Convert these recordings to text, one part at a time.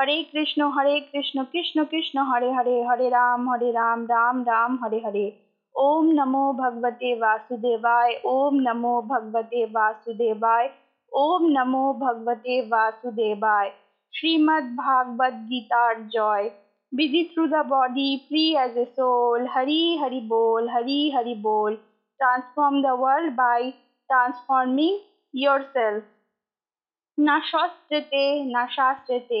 হরে কৃষ্ণ হরে কৃষ্ণ কৃষ্ণ কৃষ্ণ হরে হরে হরে রাম হরে রাম রাম রাম হরে হরে ওম নমো ভগবতে বাসুদেবায় ওম নমো ভগবতে বাসুদেবায় ওম নমো ভগবতে বাসুদেবায় শ্রীমদ্ ভাগবত গীতার জয় busy through the body, free as a soul hari hari bol hari hari bol transform the world by transforming yourself না শস্ত্রেতে না শাস্ত্রেতে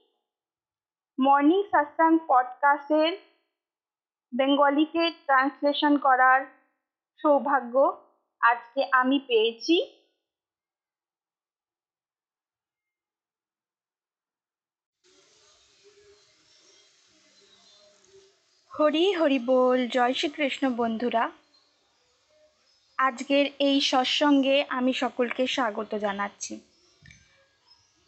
মর্নিং সাসাং পডকাস্টের বেঙ্গলিতে ট্রান্সলেশন করার সৌভাগ্য আজকে আমি পেয়েছি। হরি হরি বল, জয় শ্রীকৃষ্ণ বন্ধুরা। আজকের এই সৎসঙ্গে আমি সকলকে স্বাগত জানাচ্ছি।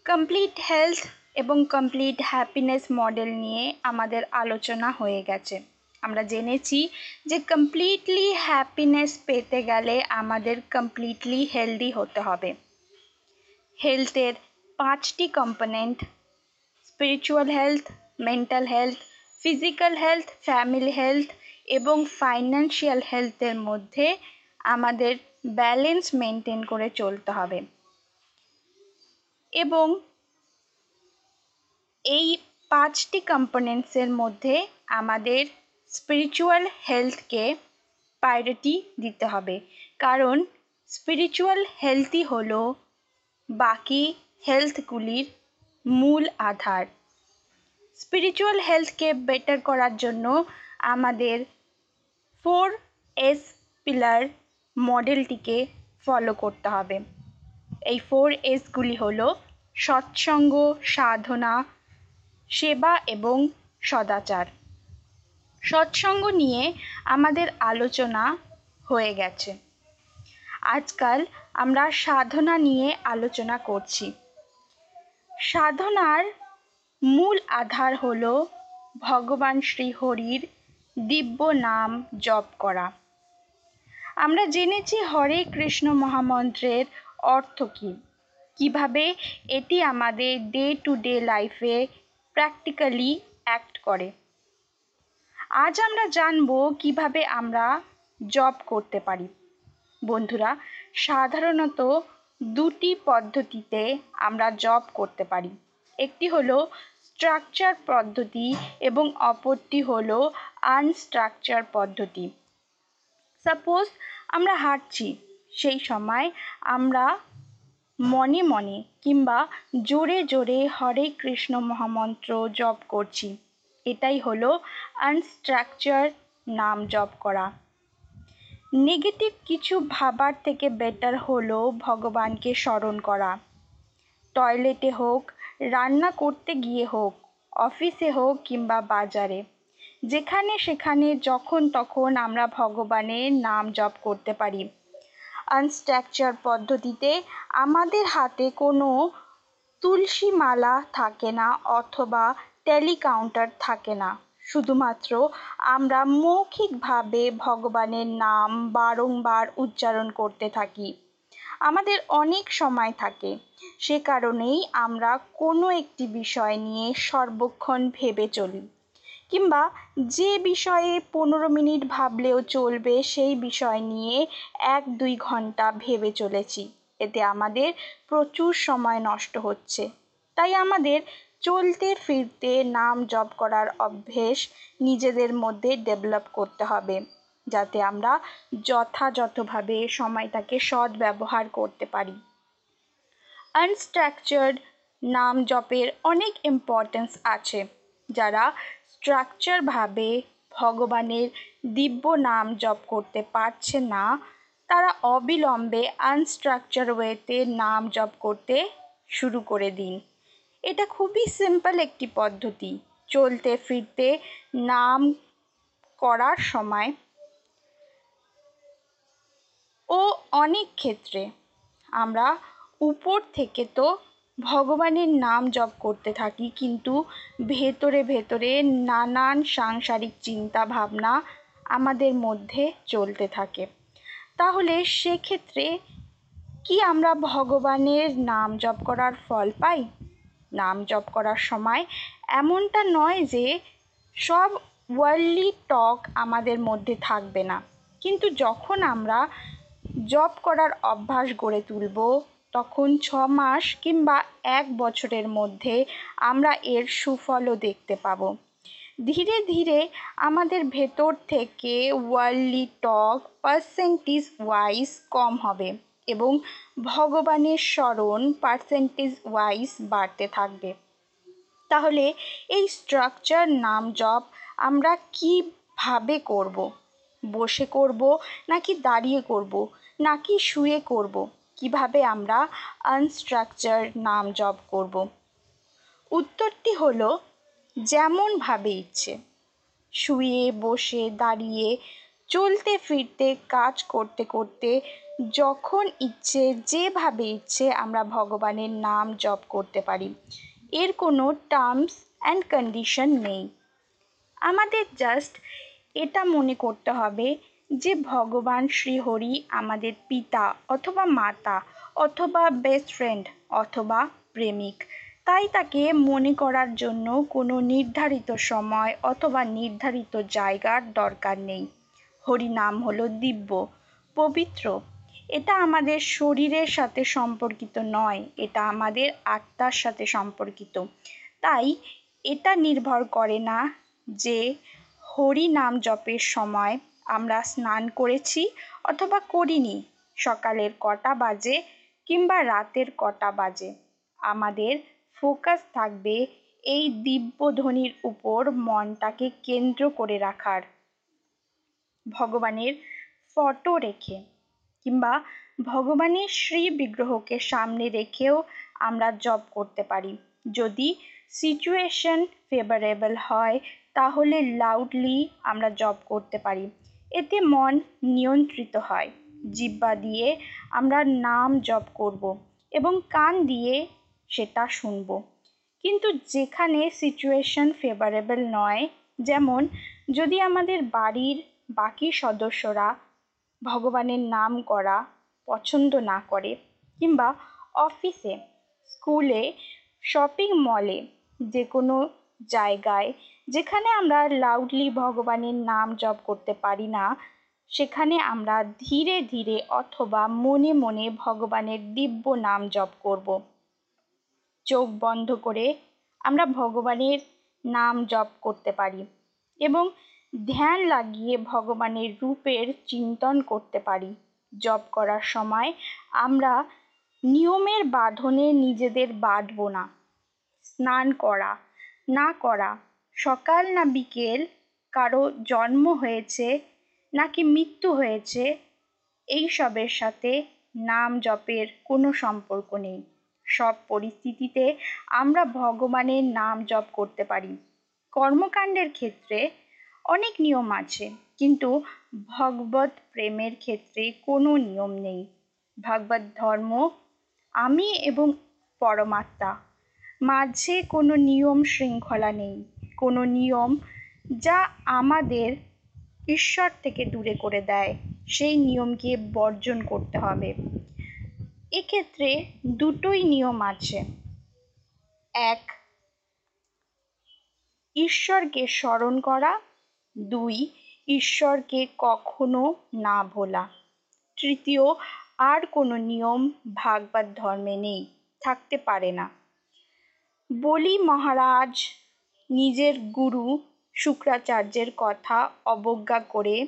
কমপ্লিট হেলথ এবং কমপ্লিট হ্যাপিনেস মডেল নিয়ে আমাদের আলোচনা হয়ে গেছে। আমরা জেনেছি যে কমপ্লিটলি হ্যাপিনেস পেতে গেলে আমাদের কমপ্লিটলি হেলদি হতে হবে। হেলথের পাঁচটি component spiritual health mental health physical health family health এবং ফাইন্যান্সিয়াল হেলথের মধ্যে আমাদের ব্যালেন্স মেনটেন করে চলতে হবে। এবং এই পাঁচটি কম্পোনেন্টসের মধ্যে আমাদের স্পিরিচুয়াল হেলথকে প্রায়োরিটি দিতে হবে। কারণ স্পিরিচুয়াল হেলথই হল বাকি হেলথগুলির মূল আধার। স্পিরিচুয়াল হেলথকে বেটার করার জন্য আমাদের ফোর এস পিলার মডেলটিকে ফলো করতে হবে। এই ফোর এসগুলি হলো সৎসঙ্গ, সাধনা সেবা এবং সদাচার। সৎসঙ্গ নিয়ে আমাদের আলোচনা হয়ে গেছে। আজকাল আমরা সাধনা নিয়ে আলোচনা করছি। সাধনার মূল আধার হল ভগবান শ্রীহরির দিব্য নাম জপ করা। আমরা জেনেছি হরে কৃষ্ণ মহামন্ত্রের অর্থ কী? কীভাবে এটি আমাদের ডে টু ডে লাইফে প্র্যাকটিক্যালি অ্যাক্ট করে। আজ আমরা জানব কীভাবে আমরা জব করতে পারি। বন্ধুরা, সাধারণত দুটি পদ্ধতিতে আমরা জব করতে পারি। একটি হলো স্ট্রাকচার পদ্ধতি এবং অপরটি হলো আনস্ট্রাকচার পদ্ধতি। সাপোজ আমরা হাঁটছি, সেই সময় আমরা মনে মনে কিংবা জোরে জোরে হরে কৃষ্ণ মহামন্ত্র জপ করছি। এটাই হলো আনস্ট্রাকচার নাম জপ করা। নেগেটিভ কিছু ভাবার থেকে বেটার হলো ভগবানকে স্মরণ করা। টয়লেটে হোক, রান্না করতে গিয়ে হোক অফিসে হোক কিংবা বাজারে, যেখানে সেখানে যখন তখন আমরা ভগবানের নাম জপ করতে পারি। আনস্ট্রাকচার পদ্ধতিতে আমাদের হাতে কোনো তুলসী মালা থাকে না অথবা টেলিকাউন্টার থাকে না। শুধুমাত্র আমরা মৌখিকভাবে ভগবানের নাম বারংবার উচ্চারণ করতে থাকি। আমাদের অনেক সময় থাকে, সে কারণেই আমরা কোনো একটি বিষয় নিয়ে সর্বক্ষণ ভেবে চলি। কিংবা যে বিষয়ে পনেরো মিনিট ভাবলেও চলবে সেই বিষয় নিয়ে এক দুই ঘণ্টা ভেবে চলেছি। এতে আমাদের প্রচুর সময় নষ্ট হচ্ছে। তাই আমাদের চলতে ফিরতে নাম জপ করার অভ্যেস নিজেদের মধ্যে ডেভেলপ করতে হবে, যাতে আমরা যথাযথভাবে সময়টাকে সৎ ব্যবহার করতে পারি। আনস্ট্রাকচার্ড নাম জপের অনেক ইম্পর্টেন্স আছে, যারা স্ট্রাকচারভাবে ভগবানের দিব্য নাম জপ করতে পারছে না, তারা অবিলম্বে আনস্ট্রাকচার ওয়েতে নাম জপ করতে শুরু করে দিন। এটা খুবই সিম্পল একটি পদ্ধতি। চলতে ফিরতে নাম করার সময় ও অনেক ক্ষেত্রে আমরা উপর থেকে তো ভগবানের নাম জপ করতে থাকি, কিন্তু ভেতরে ভেতরে নানান সাংসারিক চিন্তা ভাবনা আমাদের মধ্যে চলতে থাকে। তাহলে সেক্ষেত্রে কি আমরা ভগবানের নাম জপ করার ফল পাই? নাম জপ করার সময় এমনটা নয় যে সব ওয়ার্ল্ডলি টক আমাদের মধ্যে থাকবে না। কিন্তু যখন আমরা জব করার অভ্যাস গড়ে তুলব তখন ছ মাস কিংবা এক বছরের মধ্যে আমরা এর সুফলও দেখতে পাব। ধীরে ধীরে আমাদের ভেতর থেকে ওয়ার্ল্ডলি টক পার্সেন্টেজ ওয়াইজ কম হবে এবং ভগবানের স্মরণ পার্সেন্টেজ ওয়াইজ বাড়তে থাকবে। তাহলে এই স্ট্রাকচার নাম জপ আমরা কীভাবে করব? বসে করব নাকি দাঁড়িয়ে করব নাকি শুয়ে করব? কীভাবে আমরা আনস্ট্রাকচার নাম জপ করব। উত্তরটি হলো, যেমনভাবে ইচ্ছে। শুয়ে, বসে, দাঁড়িয়ে, চলতে, ফিরতে, কাজ করতে করতে, যখন ইচ্ছে, যেভাবে ইচ্ছে আমরা ভগবানের নাম জপ করতে পারি। এর কোনো টার্মস অ্যান্ড কন্ডিশন নেই। আমাদের জাস্ট এটা মনে করতে হবে যে ভগবান শ্রীহরি আমাদের পিতা অথবা মাতা অথবা বেস্ট ফ্রেন্ড অথবা প্রেমিক, তাই তাকে মনে করার জন্য কোনো নির্ধারিত সময় অথবা নির্ধারিত জায়গার দরকার নেই। হরি নাম হলো দিব্য, পবিত্র। এটা আমাদের শরীরের সাথে সম্পর্কিত নয়, এটা আমাদের আত্মার সাথে সম্পর্কিত। তাই এটা নির্ভর করে না যে হরি নাম জপের সময় আমরা স্নান করেছি অথবা করিনি। সকালের কটা বাজে কিংবা রাতের কটা বাজে। আমাদের ফোকাস থাকবে এই দিব্যধ্বনির উপর মনটাকে কেন্দ্র করে রাখার। ভগবানের ফটো রেখে কিংবা ভগবানের শ্রী বিগ্রহকে সামনে রেখেও আমরা জব করতে পারি। যদি সিচুয়েশন ফেভারেবল হয়, তাহলে লাউডলি আমরা জব করতে পারি। এতে মন নিয়ন্ত্রিত হয়। জিব্বা দিয়ে আমরা নাম জপ করব এবং কান দিয়ে সেটা শুনব। কিন্তু যেখানে সিচুয়েশন ফেভারেবল নয়, যেমন যদি আমাদের বাড়ির বাকি সদস্যরা ভগবানের নাম করা পছন্দ না করে কিংবা অফিসে স্কুলে শপিং মলে যে কোনো জায়গায় যেখানে আমরা লাউডলি ভগবানের নাম জপ করতে পারি না, সেখানে আমরা ধীরে ধীরে অথবা মনে মনে ভগবানের দিব্য নাম জপ করব। চোখ বন্ধ করে আমরা ভগবানের নাম জপ করতে পারি এবং ধ্যান লাগিয়ে ভগবানের রূপের চিন্তন করতে পারি। জপ করার সময় আমরা নিয়মের বাঁধনে নিজেদের বাঁধব না। স্নান করা, না করা সকাল না বিকেল কারও জন্ম হয়েছে নাকি মৃত্যু হয়েছে এই সবের সাথে নাম জপের কোনো সম্পর্ক নেই। সব পরিস্থিতিতে আমরা ভগবানের নাম জপ করতে পারি। কর্মকাণ্ডের ক্ষেত্রে অনেক নিয়ম আছে, কিন্তু ভগবত প্রেমের ক্ষেত্রে কোনো নিয়ম নেই। ভগবত ধর্ম, আমি এবং পরমাত্মা, মাঝে কোনো নিয়ম শৃঙ্খলা নেই। কোনো নিয়ম যা আমাদের ঈশ্বর থেকে দূরে করে দেয়, সেই নিয়মকে বর্জন করতে হবে। এক্ষেত্রে দুটোই নিয়ম আছে। এক, ঈশ্বরকে স্মরণ করা। দুই, ঈশ্বরকে কখনো না ভোলা। তৃতীয়, আর কোনো নিয়ম ভাগবত ধর্মে নেই, থাকতে পারে না। বলি মহারাজ নিজের গুরু শুক্রাচার্যের কথা অবজ্ঞা করে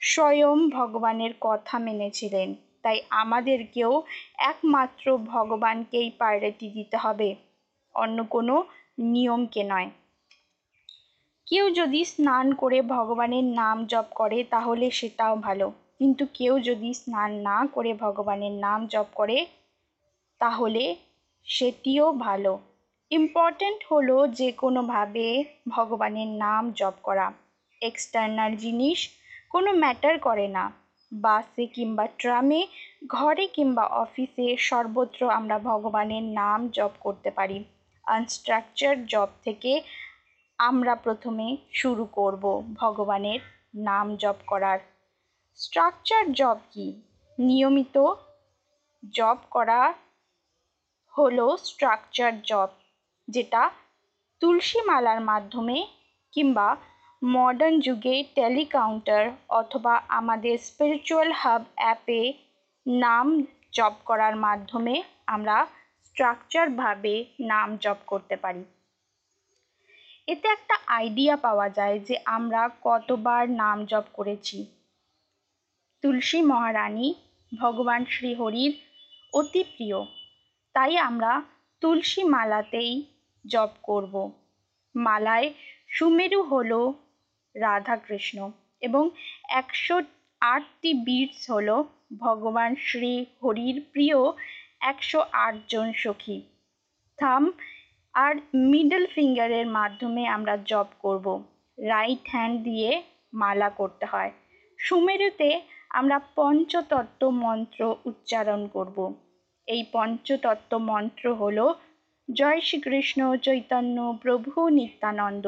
স্বয়ং ভগবানের কথা মেনেছিলেন। তাই আমাদেরকেও একমাত্র ভগবানকেই প্রায়োরিটি দিতে হবে, অন্য কোনো নিয়মকে নয়। কেউ যদি স্নান করে ভগবানের নাম জপ করে, তাহলে সেটাও ভালো। কিন্তু কেউ যদি স্নান না করে ভগবানের নাম জপ করে, তাহলে সেটিও ভালো। ইম্পর্ট্যান্ট হলো যে কোনোভাবে ভগবানের নাম জপ করা। এক্সটার্নাল জিনিস কোনো ম্যাটার করে না। বাসে কিংবা ট্রামে ঘরে কিংবা অফিসে সর্বত্র আমরা ভগবানের নাম জপ করতে পারি। আনস্ট্রাকচার জব থেকে আমরা প্রথমে শুরু করব ভগবানের নাম জপ করার। স্ট্রাকচার জব কি? নিয়মিত জব করা হলো স্ট্রাকচার জব যেটা তুলসী মালার মাধ্যমে কিংবা মডার্ন যুগে টেলিকাউন্টার অথবা আমাদের স্পিরিচুয়াল হাব অ্যাপে নাম জপ করার মাধ্যমে আমরা স্ট্রাকচারভাবে নাম জপ করতে পারি। এতে একটা আইডিয়া পাওয়া যায় যে আমরা কতবার নাম জপ করেছি। তুলসী মহারানী ভগবান শ্রীহরির অতি প্রিয়। তাই আমরা তুলসী মালাতেই জপ করব। মালায় সুমেরু হলো রাধাকৃষ্ণ এবং একশো আটটি বিটস হল ভগবান শ্রী হরির প্রিয় একশো আটজন সখী। থাম আর মিডল ফিঙ্গারের মাধ্যমে আমরা জপ করব। রাইট হ্যান্ড দিয়ে মালা করতে হয়। সুমেরুতে আমরা পঞ্চতত্ত্ব মন্ত্র উচ্চারণ করব। এই পঞ্চতত্ত্ব মন্ত্র হল জয় শ্রীকৃষ্ণ চৈতন্য প্রভু নিত্যানন্দ,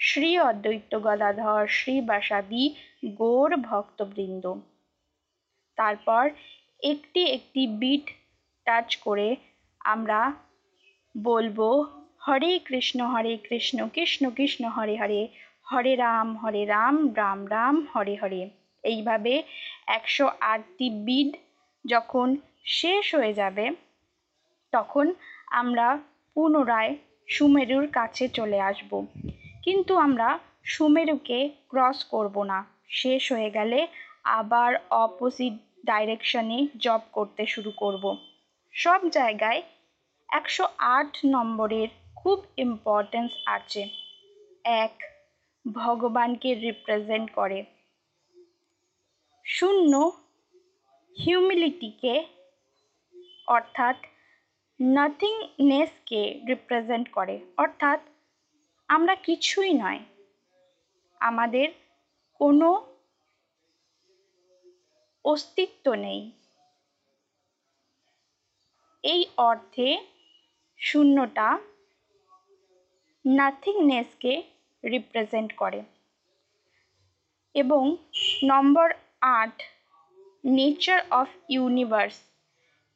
শ্রী অদ্বৈত গদাধর শ্রীবাসাদি গৌর ভক্তবৃন্দ। তারপর একটি একটি বিট টাচ করে আমরা বলব, হরে কৃষ্ণ হরে কৃষ্ণ কৃষ্ণ কৃষ্ণ, হরে হরে হরে রাম হরে রাম রাম রাম, হরে হরে। এইভাবে একশো আটটি বিড যখন শেষ হয়ে যাবে, তখন আমরা পুনরায় সুমেরুর কাছে চলে আসব। কিন্তু আমরা সুমেরুকে ক্রস করব না। শেষ হয়ে গেলে আবার অপোজিট ডাইরেকশনে জব করতে শুরু করব। সব জায়গায় একশো আট নম্বরের খুব ইম্পর্টেন্স আছে। এক, ভগবানকে রিপ্রেজেন্ট করে। শূন্য হিউমিলিটিকে অর্থাৎ নাথিংনেসকে রিপ্রেজেন্ট করে। অর্থাৎ আমরা কিছুই নয়। আমাদের কোনো অস্তিত্ব নেই। এই অর্থে শূন্যটা নাথিংনেসকে রিপ্রেজেন্ট করে। এবং নম্বর আট নেচার অফ ইউনিভার্স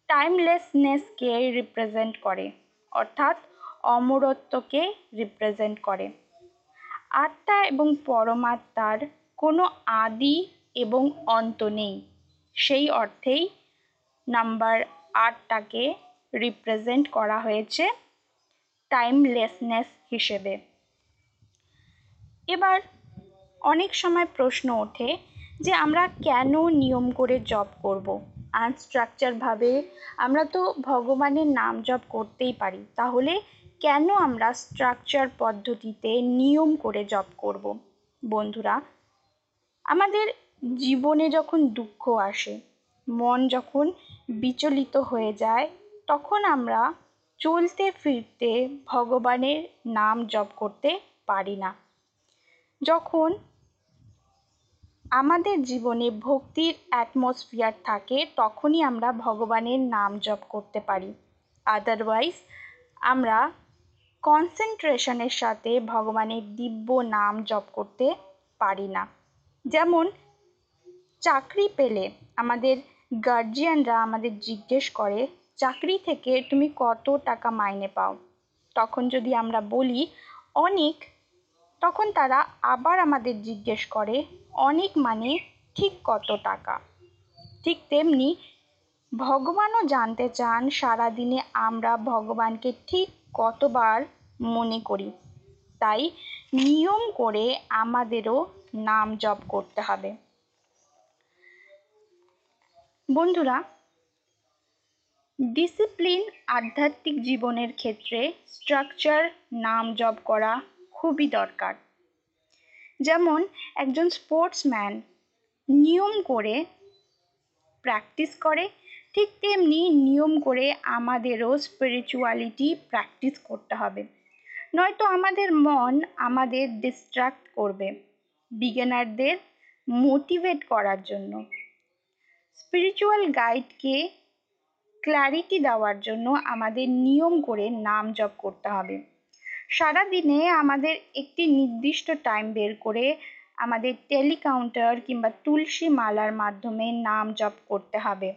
টাইমলেসনেসকে রিপ্রেজেন্ট করে, অর্থাৎ অমরত্বকে রিপ্রেজেন্ট করে। আত্মা এবং পরমাত্মার কোনো আদি এবং অন্ত নেই। সেই অর্থেই নাম্বার আটটাকে রিপ্রেজেন্ট করা হয়েছে টাইমলেসনেস হিসেবে। এবার অনেক সময় প্রশ্ন ওঠে যে আমরা কেন নিয়ম করে জব করব? আনস্ট্রাকচারভাবে আমরা তো ভগবানের নাম জপ করতেই পারি, তাহলে কেন আমরা স্ট্রাকচার পদ্ধতিতে নিয়ম করে জপ করব? বন্ধুরা, আমাদের জীবনে যখন দুঃখ আসে, মন যখন বিচলিত হয়ে যায়, তখন আমরা চলতে ফিরতে ভগবানের নাম জপ করতে পারি না। যখন আমাদের জীবনে ভক্তির অ্যাটমসফিয়ার থাকে, তখনই আমরা ভগবানের নাম জপ করতে পারি। আদারওয়াইজ আমরা কনসেন্ট্রেশনের সাথে ভগবানের দিব্য নাম জপ করতে পারি না। যেমন, চাকরি পেলে আমাদের গার্জিয়ানরা আমাদের জিজ্ঞেস করে, চাকরি থেকে তুমি কত টাকা মাইনে পাও? তখন যদি আমরা বলি, অনেক তখন তারা আবার আমাদের জিজ্ঞেস করে, অনেক মানে ঠিক কত টাকা? ঠিক তেমনি ভগবানও জানতে চান, সারাদিনে আমরা ভগবানকে ঠিক কতবার মনে করি। তাই নিয়ম করে আমাদেরও নাম জপ করতে হবে। বন্ধুরা ডিসিপ্লিন আধ্যাত্মিক জীবনের ক্ষেত্রে স্ট্রাকচার নাম জপ করা খুবই দরকার। যেমন একজন স্পোর্টসম্যান নিয়ম করে প্র্যাকটিস করে, ঠিক তেমনি নিয়ম করে আমাদেরও স্পিরিচুয়ালিটি প্র্যাকটিস করতে হবে। নয়তো আমাদের মন আমাদের ডিস্ট্রাক্ট করবে বিগিনারদের মোটিভেট করার জন্য। স্পিরিচুয়াল গাইডকে ক্ল্যারিটি দেওয়ার জন্য আমাদের নিয়ম করে নাম জপ করতে হবে। সারাদিনে আমাদের একটি নির্দিষ্ট টাইম বের করে আমাদের টেলিকাউন্টার কিংবা তুলসী মালার মাধ্যমে নাম জপ করতে হবে।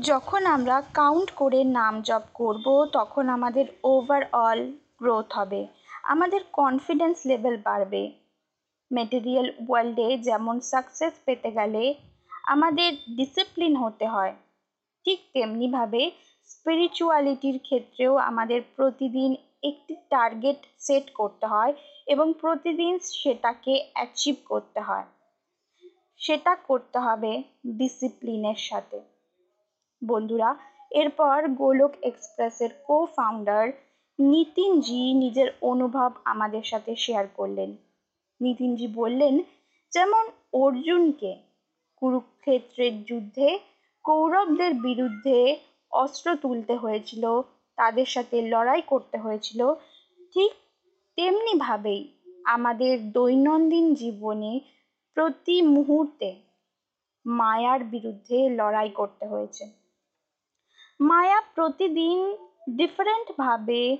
যখন আমরা কাউন্ট করে নাম জপ করব, তখন আমাদের ওভারঅল গ্রোথ হবে। আমাদের কনফিডেন্স লেভেল বাড়বে। মেটেরিয়াল ওয়ার্ল্ডে যেমন সাকসেস পেতে গেলে আমাদের ডিসিপ্লিন হতে হয়। ঠিক তেমনিভাবে স্পিরিচুয়ালিটির ক্ষেত্রেও আমাদের প্রতিদিন একটি টার্গেট সেট করতে হয় এবং প্রতিদিন সেটাকে অ্যাচিভ করতে হয়। সেটা করতে হবে ডিসিপ্লিনের সাথে। বন্ধুরা, এরপর গোলক এক্সপ্রেসের কো ফাউন্ডার নিতিনজি নিজের অনুভব আমাদের সাথে শেয়ার করলেন। নিতিনজি বললেন, যেমন অর্জুনকে কুরুক্ষেত্রের যুদ্ধে কৌরবদের বিরুদ্ধে অস্ত্র তুলতে হয়েছিল, তাদের সাথে লড়াই করতে হয়েছিল, ঠিক তেমনিভাবেই আমাদের দৈনন্দিন জীবনে প্রতি মুহূর্তে মায়ার বিরুদ্ধে লড়াই করতে হয়েছে। মায়া প্রতিদিন ডিফারেন্টভাবে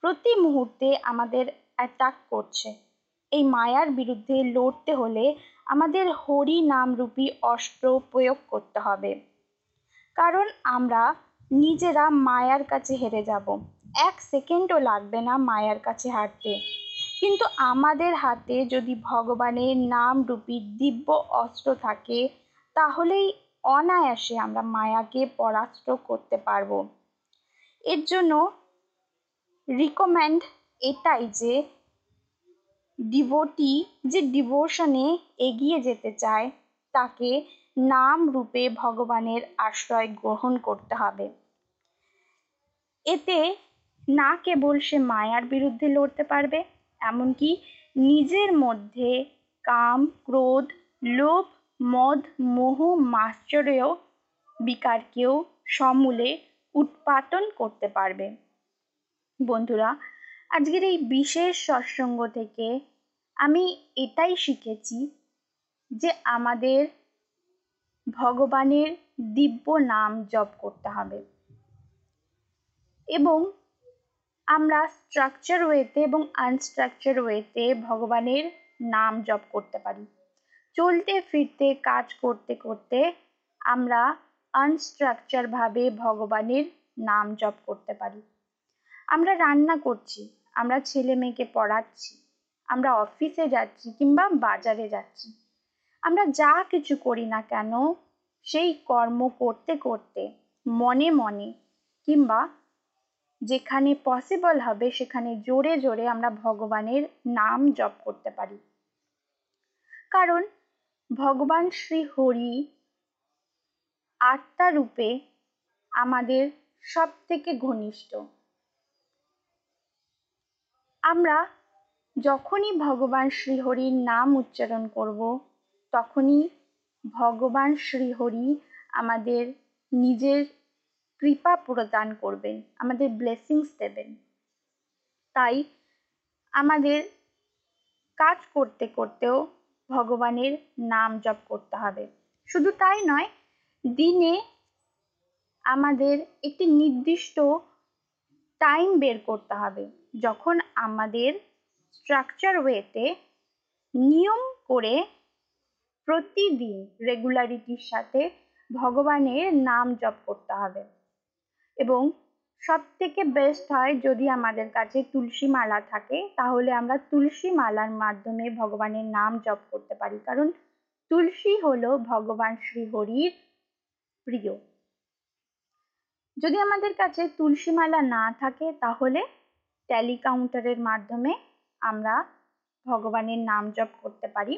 প্রতি মুহূর্তে আমাদের অ্যাটাক করছে। এই মায়ার বিরুদ্ধে লড়তে হলে আমাদের হরি নামরূপী অস্ত্র প্রয়োগ করতে হবে। কারণ আমরা নিজেরা মায়ার কাছে হেরে যাব। এক সেকেন্ডও লাগবে না মায়ার কাছে হারতে। কিন্তু আমাদের হাতে যদি ভগবানের নামরূপী দিব্য অস্ত্র থাকে, তাহলেই অনায়াসে আমরা মায়াকে পরাস্ত করতে পারব। এর জন্য রিকমেন্ড এটাই যে ডিভোটি যে ডিভোশনে এগিয়ে যেতে চায়, তাকে নাম রূপে ভগবানের আশ্রয় গ্রহণ করতে হবে। এতে না কেবল সে মায়ার বিরুদ্ধে লড়তে পারবে, এমনকি নিজের মধ্যে কাম, ক্রোধ, লোভ, মদ, মোহ মাশ্চর্য বিকারকেও সমূলে উৎপাটন করতে পারবে। বন্ধুরা, আজকের এই বিশেষ সৎসঙ্গ থেকে আমি এটাই শিখেছি যে আমাদের ভগবানের দিব্য নাম জপ করতে হবে। এবং আমরা স্ট্রাকচার ওয়েতে এবং আনস্ট্রাকচার ওয়েতে ভগবানের নাম জপ করতে পারি। চলতে, ফিরতে, কাজ করতে করতে আমরা আনস্ট্রাকচারভাবে ভগবানের নাম জপ করতে পারি। আমরা রান্না করছি, আমরা ছেলে মেয়েকে পড়াচ্ছি, আমরা অফিসে যাচ্ছি কিংবা বাজারে যাচ্ছি। আমরা যা কিছু করি না কেন, সেই কর্ম করতে করতে মনে মনে কিংবা যেখানে পসিবল হবে সেখানে জোরে জোরে আমরা ভগবানের নাম জপ করতে পারি। কারণ ভগবান শ্রী হরি আত্মা রূপে আমাদের সব থেকে ঘনিষ্ঠ। আমরা যখনই ভগবান শ্রীহরির নাম উচ্চারণ করব, তখনই ভগবান শ্রীহরি আমাদের নিজের কৃপা প্রদান করবেন, আমাদের ব্লেসিংস দেবেন। তাই আমাদের কাজ করতে করতেও ভগবানের নাম জপ করতে হবে। শুধু তাই নয় দিনে আমাদের একটি নির্দিষ্ট টাইম বের করতে হবে। যখন আমাদের স্ট্রাকচার ওয়েতে নিয়ম করে প্রতিদিন রেগুলারিটির সাথে ভগবানের নাম জপ করতে হবে। এবং সব থেকে বেস্ট হয় যদি আমাদের কাছে তুলসী মালা থাকে, তাহলে আমরা তুলসী মালার মাধ্যমে ভগবানের নাম জপ করতে পারি। কারণ তুলসী হলো ভগবান শ্রীহরির প্রিয়। যদি আমাদের কাছে তুলসী মালা না থাকে, তাহলে ট্যালি কাউন্টারের মাধ্যমে আমরা ভগবানের নাম জপ করতে পারি।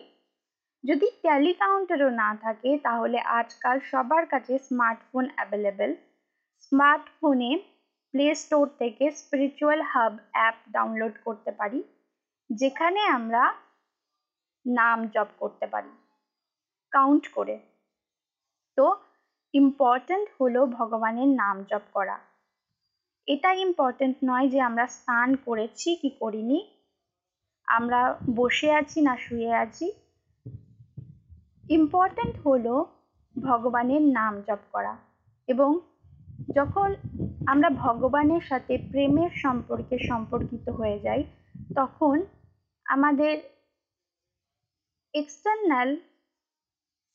যদি ট্যালি কাউন্টারও না থাকে, তাহলে আজকাল সবার কাছে স্মার্টফোন অ্যাভেলেবেল স্মার্টফোনে প্লে স্টোর থেকে স্পিরিচুয়াল হাব অ্যাপ ডাউনলোড করতে পারি, যেখানে আমরা নাম জপ করতে পারি। কাউন্ট করে। তো ইম্পর্ট্যান্ট হলো ভগবানের নাম জপ করা। এটা ইম্পর্ট্যান্ট নয় যে আমরা স্নান করেছি, কি করিনি। আমরা বসে আছি না শুয়ে আছি। ইম্পর্ট্যান্ট হলো ভগবানের নাম জপ করা এবং যখন আমরা ভগবানের সাথে প্রেমের সম্পর্কে সম্পর্কিত হয়ে যাই, তখন আমাদের এক্সটার্নাল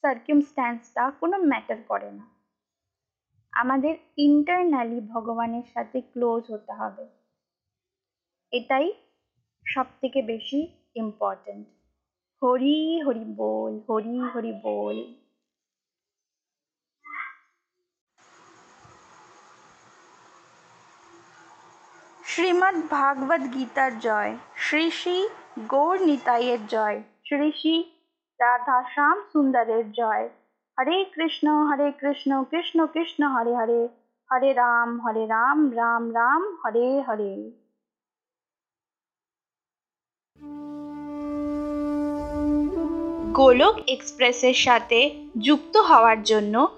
সার্কিমস্ট্যান্সটা কোনো ম্যাটার করে না। আমাদের ইন্টারনালি ভগবানের সাথে ক্লোজ হতে হবে। এটাই সব থেকে বেশি ইম্পর্ট্যান্ট হরি হরি বল, হরি হরি বল। শ্রীমদ্ ভাগবত গীতার জয়, শ্রী শ্রী গৌর নিতাইয়ের জয়, শ্রী শ্রী রাধা শ্যাম সুন্দরের জয় হরে কৃষ্ণ হরে কৃষ্ণ কৃষ্ণ কৃষ্ণ হরে হরে হরে রাম হরে রাম রাম রাম হরে হরে গোলক এক্সপ্রেসের সাথে যুক্ত হওয়ার জন্য